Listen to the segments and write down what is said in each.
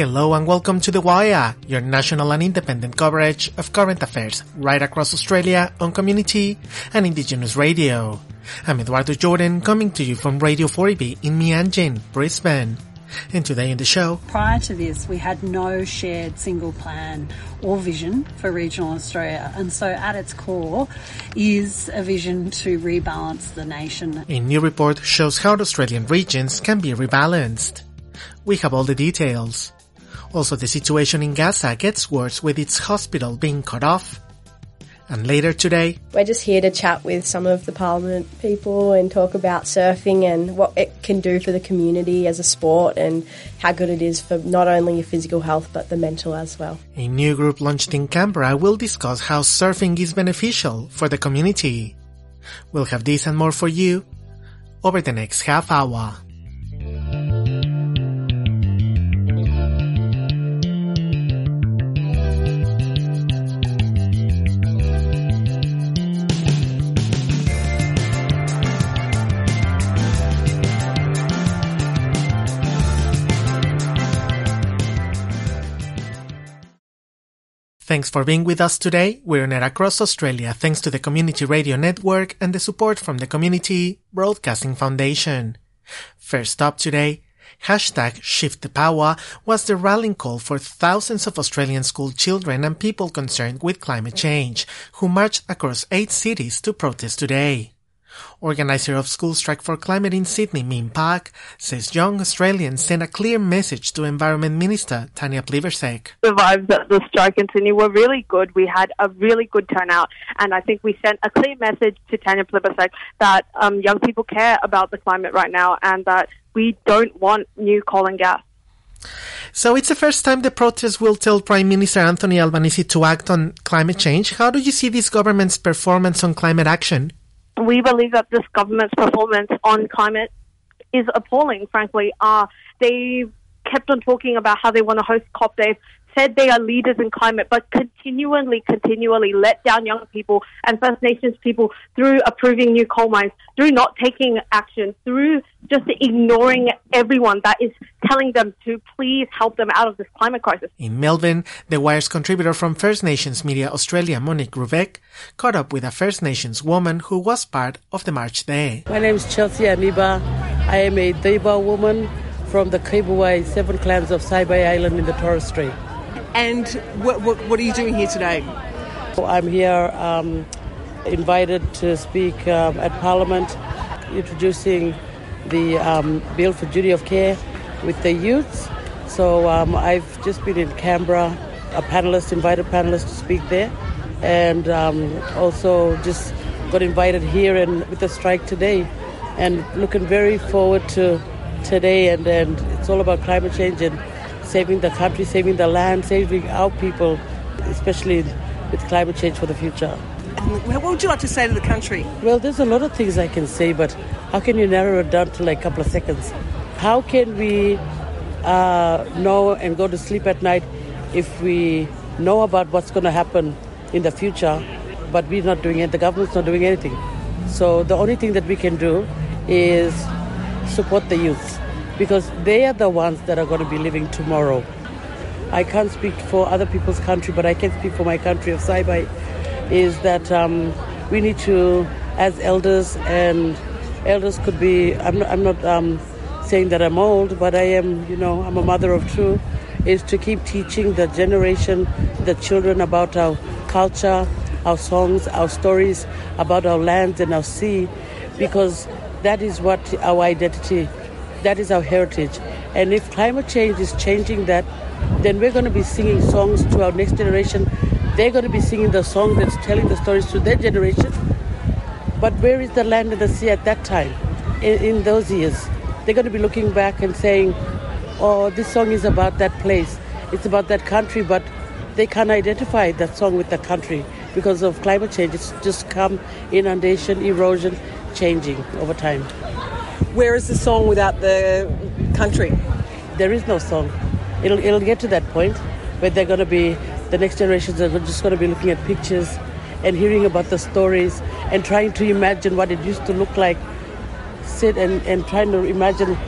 Hello and welcome to The Wire, your national and independent coverage of current affairs right across Australia on community and indigenous radio. I'm Eduardo Jordan coming to you from Radio 4EB in Mianjin, Brisbane. And today in the show, Prior to this, we had no shared single plan or vision for regional Australia. And so at its core is a vision to rebalance the nation. a new report shows how Australian regions can be rebalanced. We have all the details. Also, the situation in Gaza gets worse with its hospital being cut off. And later today, We're just here to chat with some of the Parliament people and talk about surfing and what it can do for the community as a sport and how good it is for not only your physical health but the mental as well. a new group launched in Canberra will discuss how surfing is beneficial for the community. We'll have this and more for you over the next half hour. Thanks for being with us today. We're air across Australia thanks to the Community Radio Network and the support from the Community Broadcasting Foundation. First up today, hashtag Shift the Power was the rallying call for thousands of Australian school children and people concerned with climate change who marched across eight cities to protest today. Organizer of School Strike for Climate in Sydney, Min Park, says young Australians sent a clear message to Environment Minister Tanya Plibersek. the vibes at the strike in Sydney were really good. We had a really good turnout, and I think we sent a clear message to Tanya Plibersek that um, young people care about the climate right now, and that we don't want new coal and gas. So it's the first time the protest will tell Prime Minister Anthony Albanese to act on climate change. How do you see this government's performance on climate action? We believe that this government's performance on climate is appalling. Frankly, uh, they kept on talking about how they want to host COP. They've said they are leaders in climate, but continually, continually let down young people and First Nations people through approving new coal mines, through not taking action, through just ignoring everyone that is telling them to please help them out of this climate crisis. In Melbourne, the Wire's contributor from First Nations Media Australia, Monique Rubeck, caught up with a First Nations woman who was part of the march there. My name is Chelsea Aniba. I am a Deba woman from the Kabawai seven clans of Saibai Island in the Torres Strait. And what, what, what are you doing here today? I'm here um, invited to speak um, at Parliament introducing the um, Bill for Duty of Care with the youths. So um, I've just been in Canberra, a panelist, invited panelist to speak there, and um, also just got invited here and with the strike today, and looking very forward to today. And, and it's all about climate change and saving the country, saving the land, saving our people, especially with climate change for the future. What would you like to say to the country? Well, there's a lot of things I can say, but how can you narrow it down to like a couple of seconds? How can we uh, know and go to sleep at night if we know about what's going to happen in the future, but we're not doing it? The government's not doing anything. So the only thing that we can do is support the youth because they are the ones that are going to be living tomorrow. I can't speak for other people's country, but I can speak for my country of Saibai. Is that um, we need to, as elders, and elders could be. I'm not. I'm not um, saying that I'm old, but I am. You know, I'm a mother of two. Is to keep teaching the generation, the children about our culture, our songs, our stories, about our lands and our sea, because that is what our identity, that is our heritage. And if climate change is changing that, then we're going to be singing songs to our next generation. They're going to be singing the song that's telling the stories to their generation. But where is the land and the sea at that time, in, in those years? They're going to be looking back and saying, oh, this song is about that place, it's about that country, but they can't identify that song with the country because of climate change. It's just come inundation, erosion, changing over time. Where is the song without the country? There is no song. It'll, it'll get to that point where they're going to be, the next generations are just going to be looking at pictures and hearing about the stories and trying to imagine what it used to look like. Sit and, and trying to imagine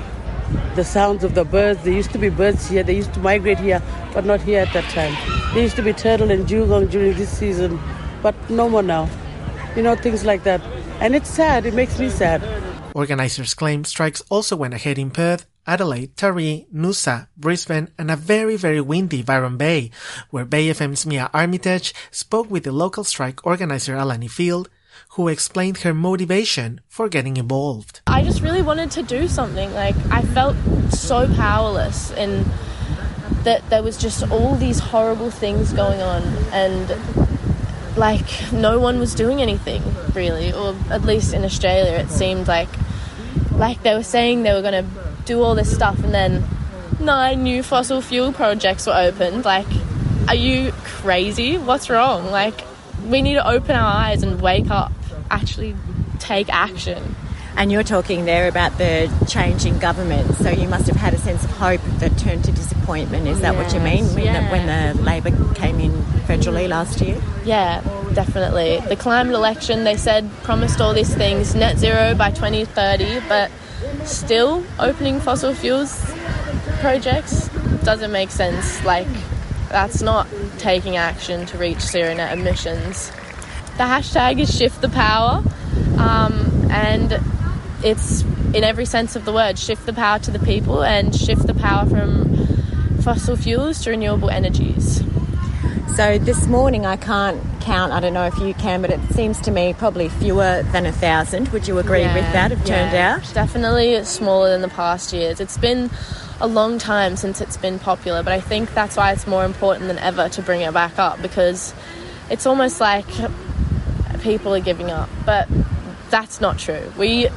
the sounds of the birds. There used to be birds here. They used to migrate here, but not here at that time. There used to be turtle and dugong during this season, but no more now. You know, things like that. And it's sad. It makes me sad. Organizers claim strikes also went ahead in Perth, Adelaide, Taree, Noosa, Brisbane, and a very, very windy Byron Bay, where Bay FM's Mia Armitage spoke with the local strike organizer Alani Field, who explained her motivation for getting involved. I just really wanted to do something. Like, I felt so powerless, and that there was just all these horrible things going on, and like, no one was doing anything really, or at least in Australia, it seemed like like they were saying they were going to do all this stuff, and then nine new fossil fuel projects were opened. Like, are you crazy? What's wrong? Like, we need to open our eyes and wake up, actually take action. And you're talking there about the change in government, so you must have had a sense of hope that turned to disappointment. Is that what you mean when, yeah. the, when the Labor came in federally last year? Yeah, definitely. The climate election, they said, promised all these things, net zero by 2030, but still opening fossil fuels projects doesn't make sense. Like, that's not taking action to reach zero net emissions. The hashtag is shift the power, um, and it's in every sense of the word shift the power to the people and shift the power from fossil fuels to renewable energies. So this morning I can't count, I don't know if you can, but it seems to me probably fewer than a thousand. Would you agree Yeah, with that, have turned yeah. out? Definitely smaller than the past years. It's been a long time since it's been popular, but I think that's why it's more important than ever to bring it back up because it's almost like people are giving up. But that's not true. We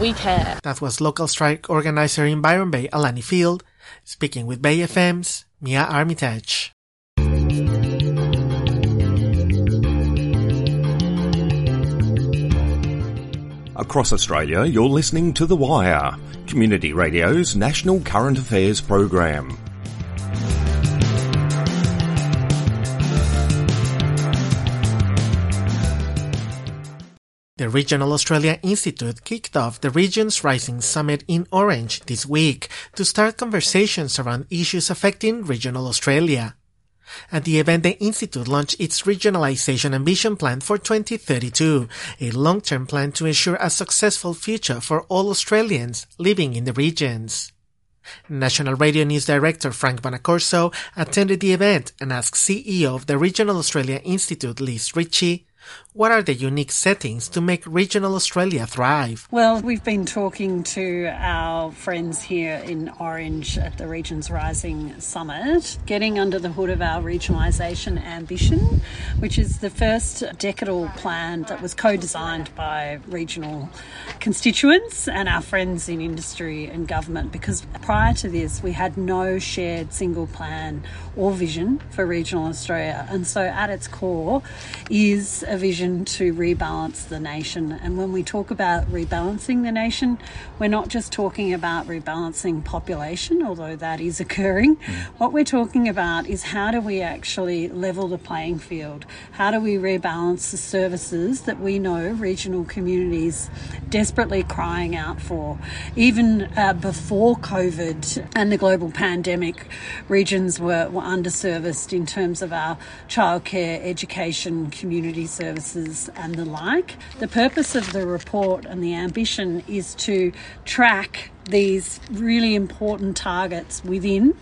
we care. That was local strike organizer in Byron Bay, Alani Field, speaking with Bay FM's Mia Armitage. Across Australia, you're listening to The Wire, Community Radio's national current affairs program. The Regional Australia Institute kicked off the Regions Rising Summit in Orange this week to start conversations around issues affecting regional Australia. At the event, the Institute launched its Regionalization Ambition Plan for 2032, a long-term plan to ensure a successful future for all Australians living in the regions. National Radio News Director Frank Bonacorso attended the event and asked CEO of the Regional Australia Institute, Liz Ritchie, what are the unique settings to make regional Australia thrive? Well, we've been talking to our friends here in Orange at the Regions Rising Summit, getting under the hood of our regionalisation ambition, which is the first decadal plan that was co designed by regional constituents and our friends in industry and government. Because prior to this, we had no shared single plan or vision for regional Australia. And so, at its core, is a vision to rebalance the nation. And when we talk about rebalancing the nation, we're not just talking about rebalancing population, although that is occurring. What we're talking about is how do we actually level the playing field? How do we rebalance the services that we know regional communities desperately crying out for? Even uh, before COVID and the global pandemic, regions were, were underserviced in terms of our childcare, education, community services, and the like. The purpose of the report and the ambition is to track these really important targets within,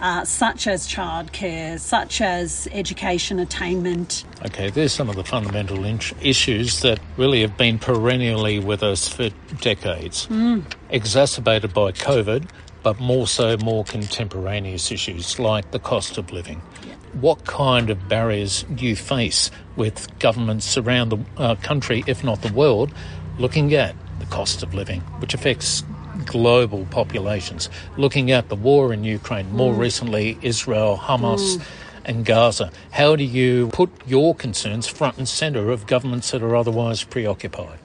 uh, such as childcare, such as education attainment. Okay, there's some of the fundamental in- issues that really have been perennially with us for decades, exacerbated by COVID, but more so more contemporaneous issues like the cost of living. What kind of barriers do you face with governments around the uh, country, if not the world, looking at the cost of living, which affects global populations, looking at the war in Ukraine, more recently Israel, Hamas, and Gaza? How do you put your concerns front and centre of governments that are otherwise preoccupied?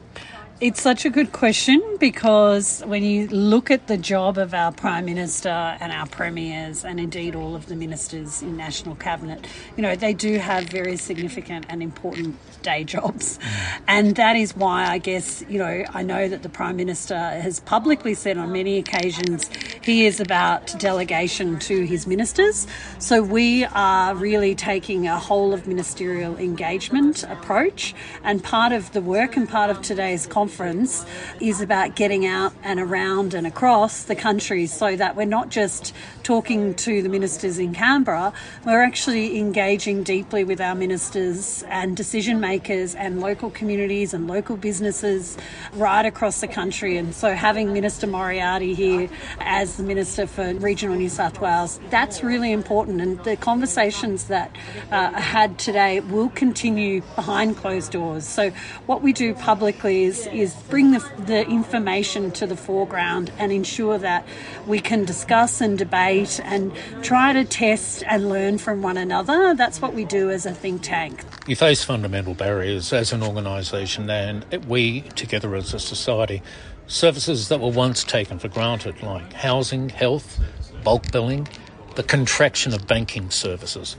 It's such a good question because when you look at the job of our Prime Minister and our Premiers, and indeed all of the ministers in National Cabinet, you know, they do have very significant and important day jobs. And that is why I guess, you know, I know that the Prime Minister has publicly said on many occasions he is about delegation to his ministers. So we are really taking a whole of ministerial engagement approach. And part of the work and part of today's conference conference is about getting out and around and across the country so that we're not just talking to the ministers in Canberra, we're actually engaging deeply with our ministers and decision makers and local communities and local businesses right across the country. And so having Minister Moriarty here as the Minister for Regional New South Wales, that's really important. And the conversations that uh, are had today will continue behind closed doors. So what we do publicly is is bring the, the information to the foreground and ensure that we can discuss and debate and try to test and learn from one another. That's what we do as a think tank. You face fundamental barriers as an organisation and we together as a society. Services that were once taken for granted, like housing, health, bulk billing, the contraction of banking services,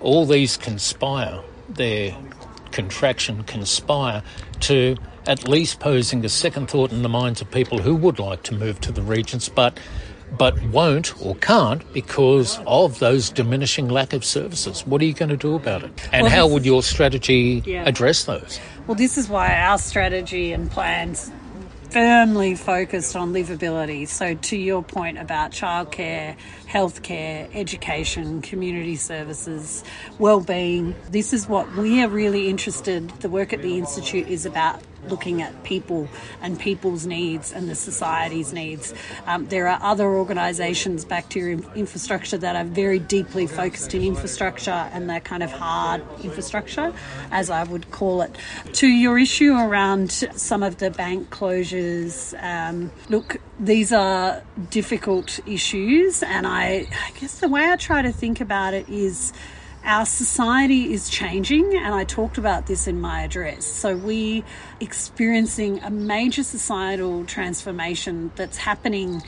all these conspire, their contraction conspire to at least posing a second thought in the minds of people who would like to move to the regions but but won't or can't because of those diminishing lack of services. What are you going to do about it? And well, how would your strategy yeah. address those? Well, this is why our strategy and plans firmly focused on livability. So, to your point about childcare, healthcare, education, community services, well-being, this is what we are really interested. The work at the institute is about looking at people and people's needs and the society's needs. Um, there are other organisations, back to your infrastructure, that are very deeply focused in infrastructure and that kind of hard infrastructure, as I would call it. To your issue around some of the bank closures, um, look, these are difficult issues, and I, I guess the way I try to think about it is our society is changing, and I talked about this in my address. So we experiencing a major societal transformation that's happening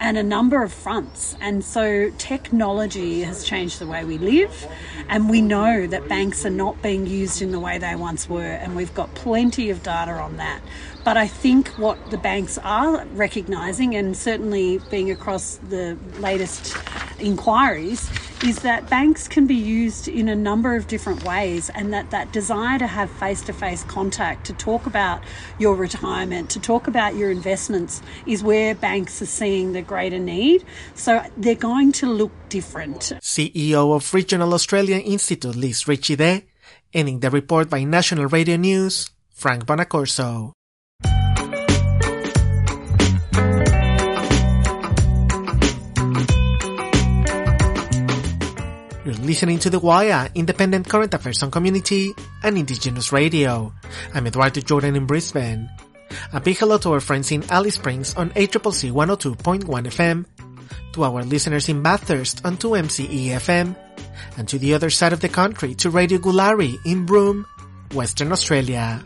and a number of fronts. And so technology has changed the way we live, and we know that banks are not being used in the way they once were, and we've got plenty of data on that. But I think what the banks are recognising, and certainly being across the latest inquiries, is that banks can be used in a number of different ways, and that that desire to have face to face contact, to talk about your retirement, to talk about your investments, is where banks are seeing the greater need. So they're going to look different. CEO of Regional Australian Institute, Liz Ritchie ending the report by National Radio News, Frank Bonacorso. You're listening to The Wire, independent current affairs on community and indigenous radio. I'm Eduardo Jordan in Brisbane. A big hello to our friends in Alice Springs on 8CCC 102.1 FM, to our listeners in Bathurst on 2MCE FM, and to the other side of the country to Radio Goolarri in Broome, Western Australia.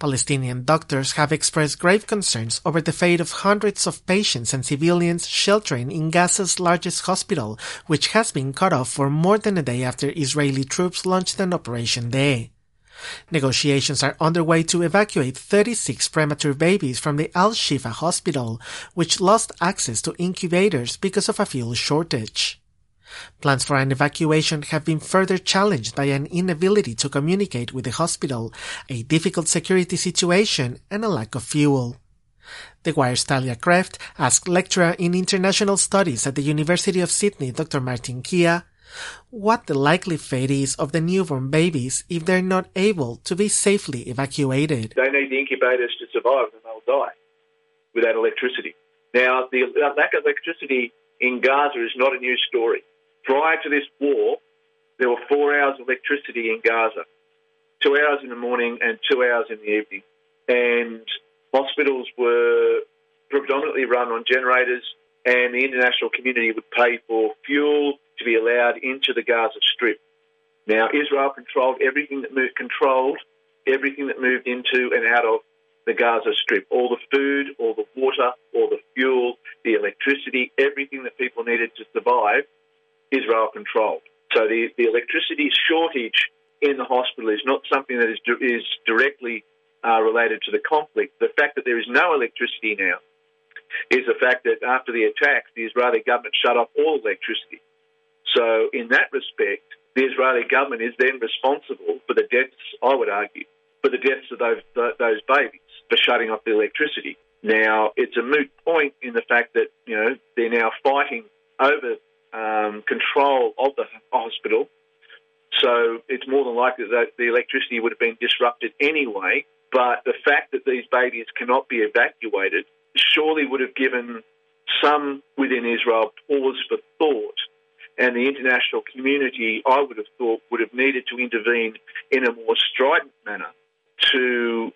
Palestinian doctors have expressed grave concerns over the fate of hundreds of patients and civilians sheltering in Gaza's largest hospital, which has been cut off for more than a day after Israeli troops launched an operation there. Negotiations are underway to evacuate 36 premature babies from the Al Shifa hospital, which lost access to incubators because of a fuel shortage. Plans for an evacuation have been further challenged by an inability to communicate with the hospital, a difficult security situation, and a lack of fuel. The Wire's Talia Kreft asked lecturer in international studies at the University of Sydney, Dr. Martin Kear, what the likely fate is of the newborn babies if they're not able to be safely evacuated. They need the incubators to survive and they'll die without electricity. Now, the lack of electricity in Gaza is not a new story. Prior to this war, there were four hours of electricity in Gaza, two hours in the morning and two hours in the evening. And hospitals were predominantly run on generators and the international community would pay for fuel to be allowed into the Gaza Strip. Now, Israel controlled everything that moved, controlled everything that moved into and out of the Gaza Strip. All the food, all the water, all the fuel, the electricity, everything that people needed to survive, Israel controlled. So the, the electricity shortage in the hospital is not something that is, is directly uh, related to the conflict. The fact that there is no electricity now is the fact that after the attacks, the Israeli government shut off all electricity. So, in that respect, the Israeli government is then responsible for the deaths, I would argue, for the deaths of those, those babies for shutting off the electricity. Now, it's a moot point in the fact that, you know, they're now fighting over um, control of the hospital. So it's more than likely that the electricity would have been disrupted anyway. But the fact that these babies cannot be evacuated surely would have given some within Israel pause for thought. And the international community, I would have thought, would have needed to intervene in a more strident manner to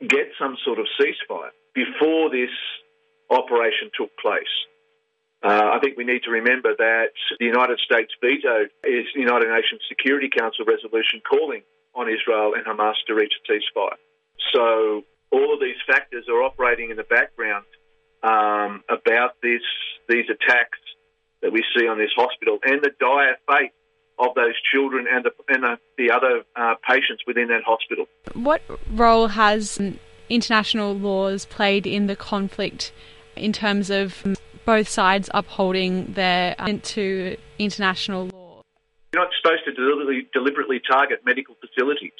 get some sort of ceasefire before this operation took place. Uh, I think we need to remember that the United States vetoed is the United Nations Security Council resolution calling on Israel and Hamas to reach a ceasefire. So all of these factors are operating in the background um, about this these attacks that we see on this hospital and the dire fate of those children and the, and the, the other uh, patients within that hospital. What role has international laws played in the conflict in terms of both sides upholding their uh, to international law? You're not supposed to deliberately, deliberately target medical facilities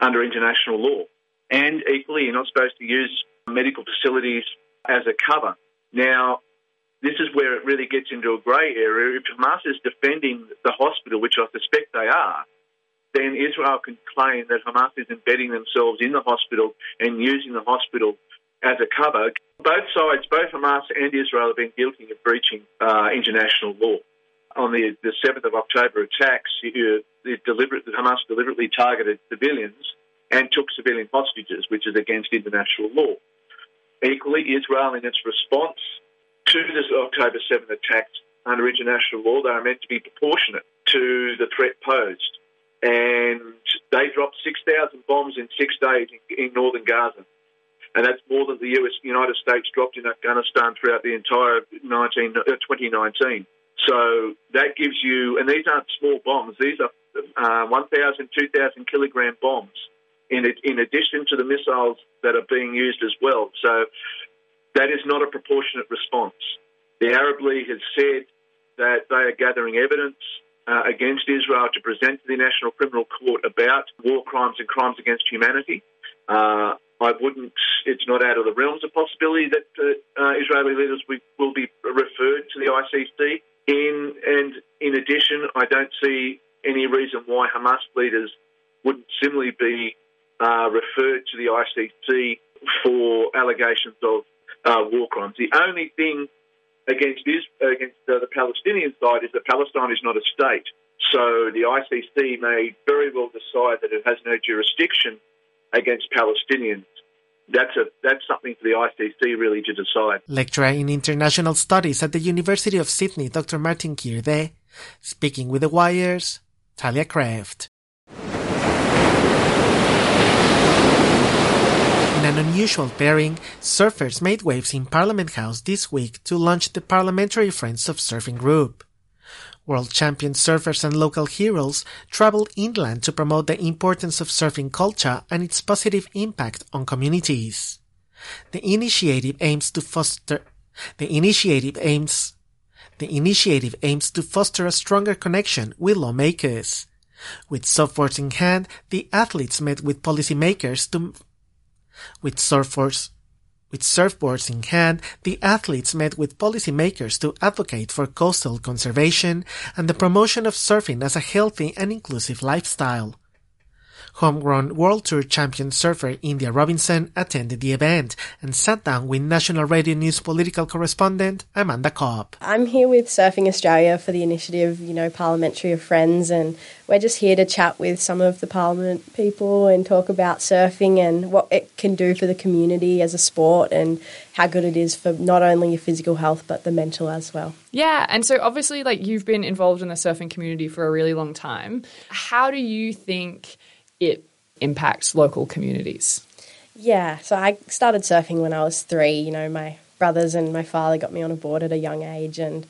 under international law. And equally, you're not supposed to use medical facilities as a cover. Now, this is where it really gets into a grey area. If Hamas is defending the hospital, which I suspect they are, then Israel can claim that Hamas is embedding themselves in the hospital and using the hospital as a cover. Both sides, both Hamas and Israel, have been guilty of breaching uh, international law. On the, the 7th of October attacks, you, deliberate, Hamas deliberately targeted civilians and took civilian hostages, which is against international law. Equally, Israel, in its response to this October 7th attacks under international law, they are meant to be proportionate to the threat posed. And they dropped 6,000 bombs in six days in, in northern Gaza. And that's more than the US, United States dropped in Afghanistan throughout the entire 19, uh, 2019. So that gives you, and these aren't small bombs, these are uh, 1,000, 2,000 kilogram bombs in, in addition to the missiles that are being used as well. So that is not a proportionate response. The Arab League has said that they are gathering evidence uh, against Israel to present to the International Criminal Court about war crimes and crimes against humanity. Uh, I wouldn't. It's not out of the realms of possibility that uh, uh Israeli leaders will be referred to the ICC. In and in addition, I don't see any reason why Hamas leaders wouldn't similarly be uh, referred to the ICC for allegations of uh, war crimes. The only thing against against uh, the Palestinian side is that Palestine is not a state. So the ICC may very well decide that it has no jurisdiction against Palestinians. That's a that's something for the ICC really to decide. Lecturer in International Studies at the University of Sydney, Dr. Martin Kear, speaking with the Wires, Talia Kraft. In an unusual pairing, surfers made waves in Parliament House this week to launch the Parliamentary Friends of Surfing group. World champion surfers and local heroes traveled inland to promote the importance of surfing culture and its positive impact on communities. The initiative aims to foster the initiative aims the initiative aims to foster a stronger connection with lawmakers. With softboards in hand, the athletes met with policymakers to with surfboards, with surfboards in hand, the athletes met with policymakers to advocate for coastal conservation and the promotion of surfing as a healthy and inclusive lifestyle. Homegrown World Tour champion surfer India Robinson attended the event and sat down with National Radio News political correspondent Amanda Cobb. I'm here with Surfing Australia for the initiative, you know, Parliamentary of Friends, and we're just here to chat with some of the Parliament people and talk about surfing and what it can do for the community as a sport and how good it is for not only your physical health but the mental as well. Yeah, and so obviously, like you've been involved in the surfing community for a really long time. How do you think it impacts local communities? Yeah, so I started surfing when I was three. You know, my brothers and my father got me on a board at a young age, and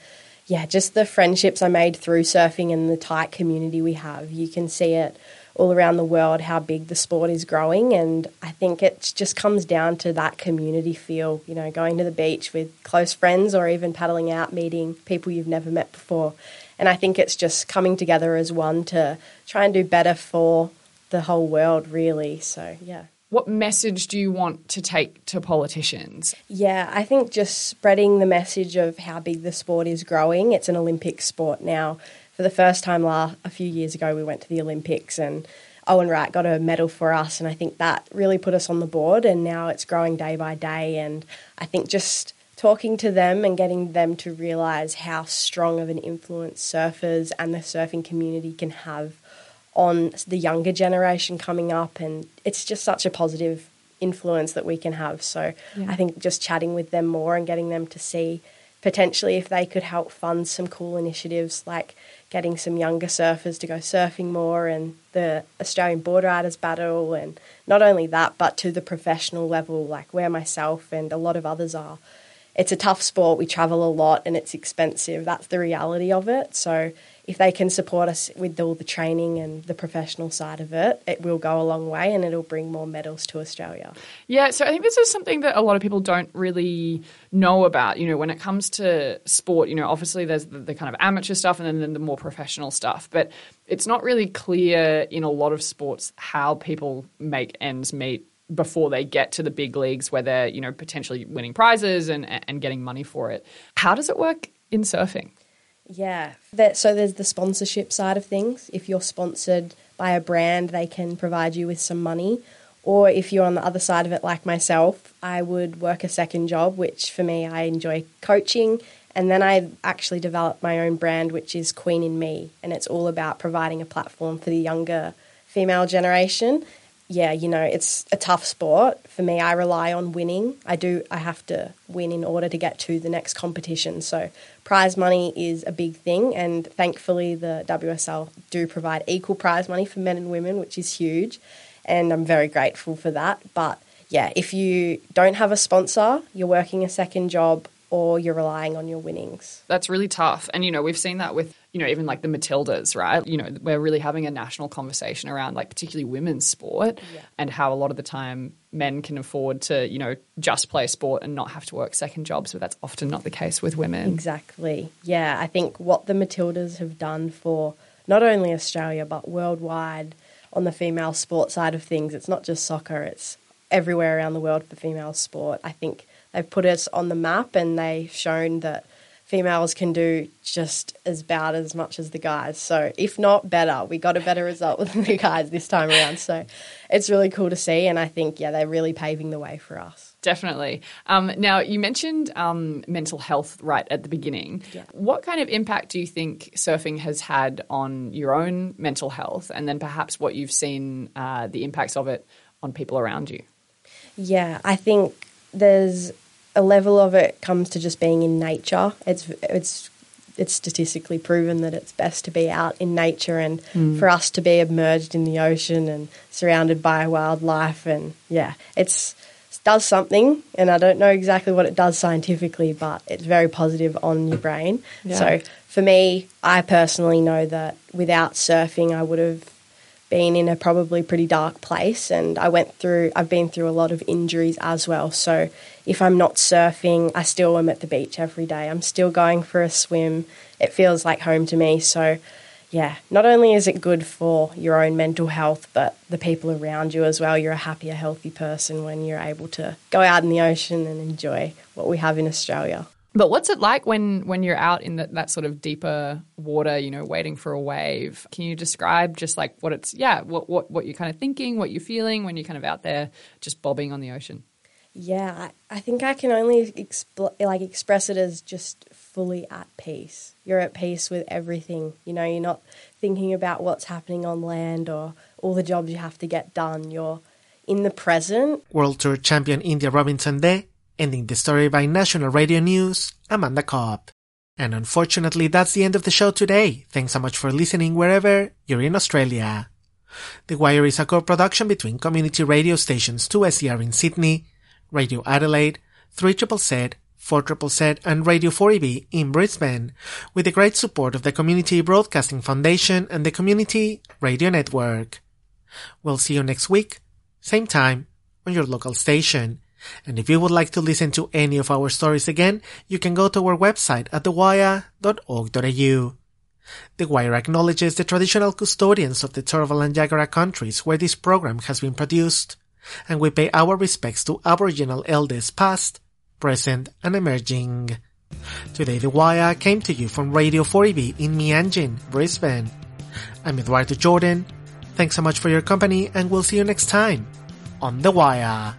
yeah, just the friendships I made through surfing and the tight community we have. You can see it all around the world how big the sport is growing, and I think it just comes down to that community feel. You know, going to the beach with close friends or even paddling out, meeting people you've never met before. And I think it's just coming together as one to try and do better for the whole world, really. So, yeah. What message do you want to take to politicians? Yeah, I think just spreading the message of how big the sport is growing. It's an Olympic sport now. For the first time last, a few years ago, we went to the Olympics and Owen Wright got a medal for us, and I think that really put us on the board. And now it's growing day by day. And I think just talking to them and getting them to realise how strong of an influence surfers and the surfing community can have on the younger generation coming up, and it's just such a positive influence that we can have. So yeah. I think just chatting with them more and getting them to see potentially if they could help fund some cool initiatives like getting some younger surfers to go surfing more and the Australian Board Riders Battle and not only that but to the professional level like where myself and a lot of others are. It's a tough sport, we travel a lot and it's expensive. That's the reality of it. So if they can support us with all the training and the professional side of it, it will go a long way and it'll bring more medals to Australia. Yeah, so I think this is something that a lot of people don't really know about. You know, when it comes to sport, you know, obviously there's the, the kind of amateur stuff and then, the more professional stuff, but it's not really clear in a lot of sports how people make ends meet before they get to the big leagues where they're, you know, potentially winning prizes and, and getting money for it. How does it work in surfing? Yeah. So there's the sponsorship side of things. If you're sponsored by a brand, they can provide you with some money. Or if you're on the other side of it, like myself, I would work a second job, which for me, I enjoy coaching. And then I actually developed my own brand, which is Queen in Me. And it's all about providing a platform for the younger female generation yeah, you know, it's a tough sport. For me, I rely on winning. I do, I have to win in order to get to the next competition. So, prize money is a big thing, and thankfully, the WSL do provide equal prize money for men and women, which is huge. And I'm very grateful for that. But yeah, if you don't have a sponsor, you're working a second job, or you're relying on your winnings. That's really tough. And, you know, we've seen that with, you know, even like the Matildas, right? You know, we're really having a national conversation around like particularly women's sport yeah. and how a lot of the time men can afford to, you know, just play sport and not have to work second jobs, but that's often not the case with women. Exactly. Yeah. I think what the Matildas have done for not only Australia, but worldwide on the female sport side of things, it's not just soccer, it's everywhere around the world for female sport. I think they've put us on the map and they've shown that females can do just as about as much as the guys. So if not better, we got a better result with the guys this time around. So it's really cool to see, and I think yeah, they're really paving the way for us. Definitely. Um, now you mentioned um, mental health right at the beginning. Yeah. What kind of impact do you think surfing has had on your own mental health, and then perhaps what you've seen uh, the impacts of it on people around you? Yeah, I think there's a level of it comes to just being in nature. It's it's it's statistically proven that it's best to be out in nature and mm. for us to be immersed in the ocean and surrounded by wildlife and yeah, it's it does something and I don't know exactly what it does scientifically, but it's very positive on your brain. Yeah. So for me, I personally know that without surfing I would have been in a probably pretty dark place and I went through I've been through a lot of injuries as well. So if I'm not surfing, I still am at the beach every day. I'm still going for a swim. It feels like home to me. So yeah, not only is it good for your own mental health, but the people around you as well. You're a happier, healthy person when you're able to go out in the ocean and enjoy what we have in Australia. But what's it like when when you're out in that, that sort of deeper water, you know, waiting for a wave? Can you describe just like what it's yeah, what what what you're kind of thinking, what you're feeling when you're kind of out there just bobbing on the ocean? Yeah, I, I think I can only expl- like express it as just fully at peace. You're at peace with everything. You know, you're not thinking about what's happening on land or all the jobs you have to get done. You're in the present. World Tour champion India Robinson Day, ending the story by National Radio News, Amanda Cobb. And unfortunately, that's the end of the show today. Thanks so much for listening wherever you're in Australia. The Wire is a co-production between community radio stations 2SER in Sydney, Radio Adelaide, 3 Z, 4 Z, and Radio 4EB in Brisbane, with the great support of the Community Broadcasting Foundation and the Community Radio Network. We'll see you next week, same time, on your local station. And if you would like to listen to any of our stories again, you can go to our website at thewire.org.au. The Wire acknowledges the traditional custodians of the Turrbal and Jagera countries where this program has been produced, and we pay our respects to Aboriginal elders past, present, and emerging. Today The Wire came to you from Radio 4EB in Mianjin, Brisbane. I'm Eduardo Jordan. Thanks so much for your company, and we'll see you next time on The Wire.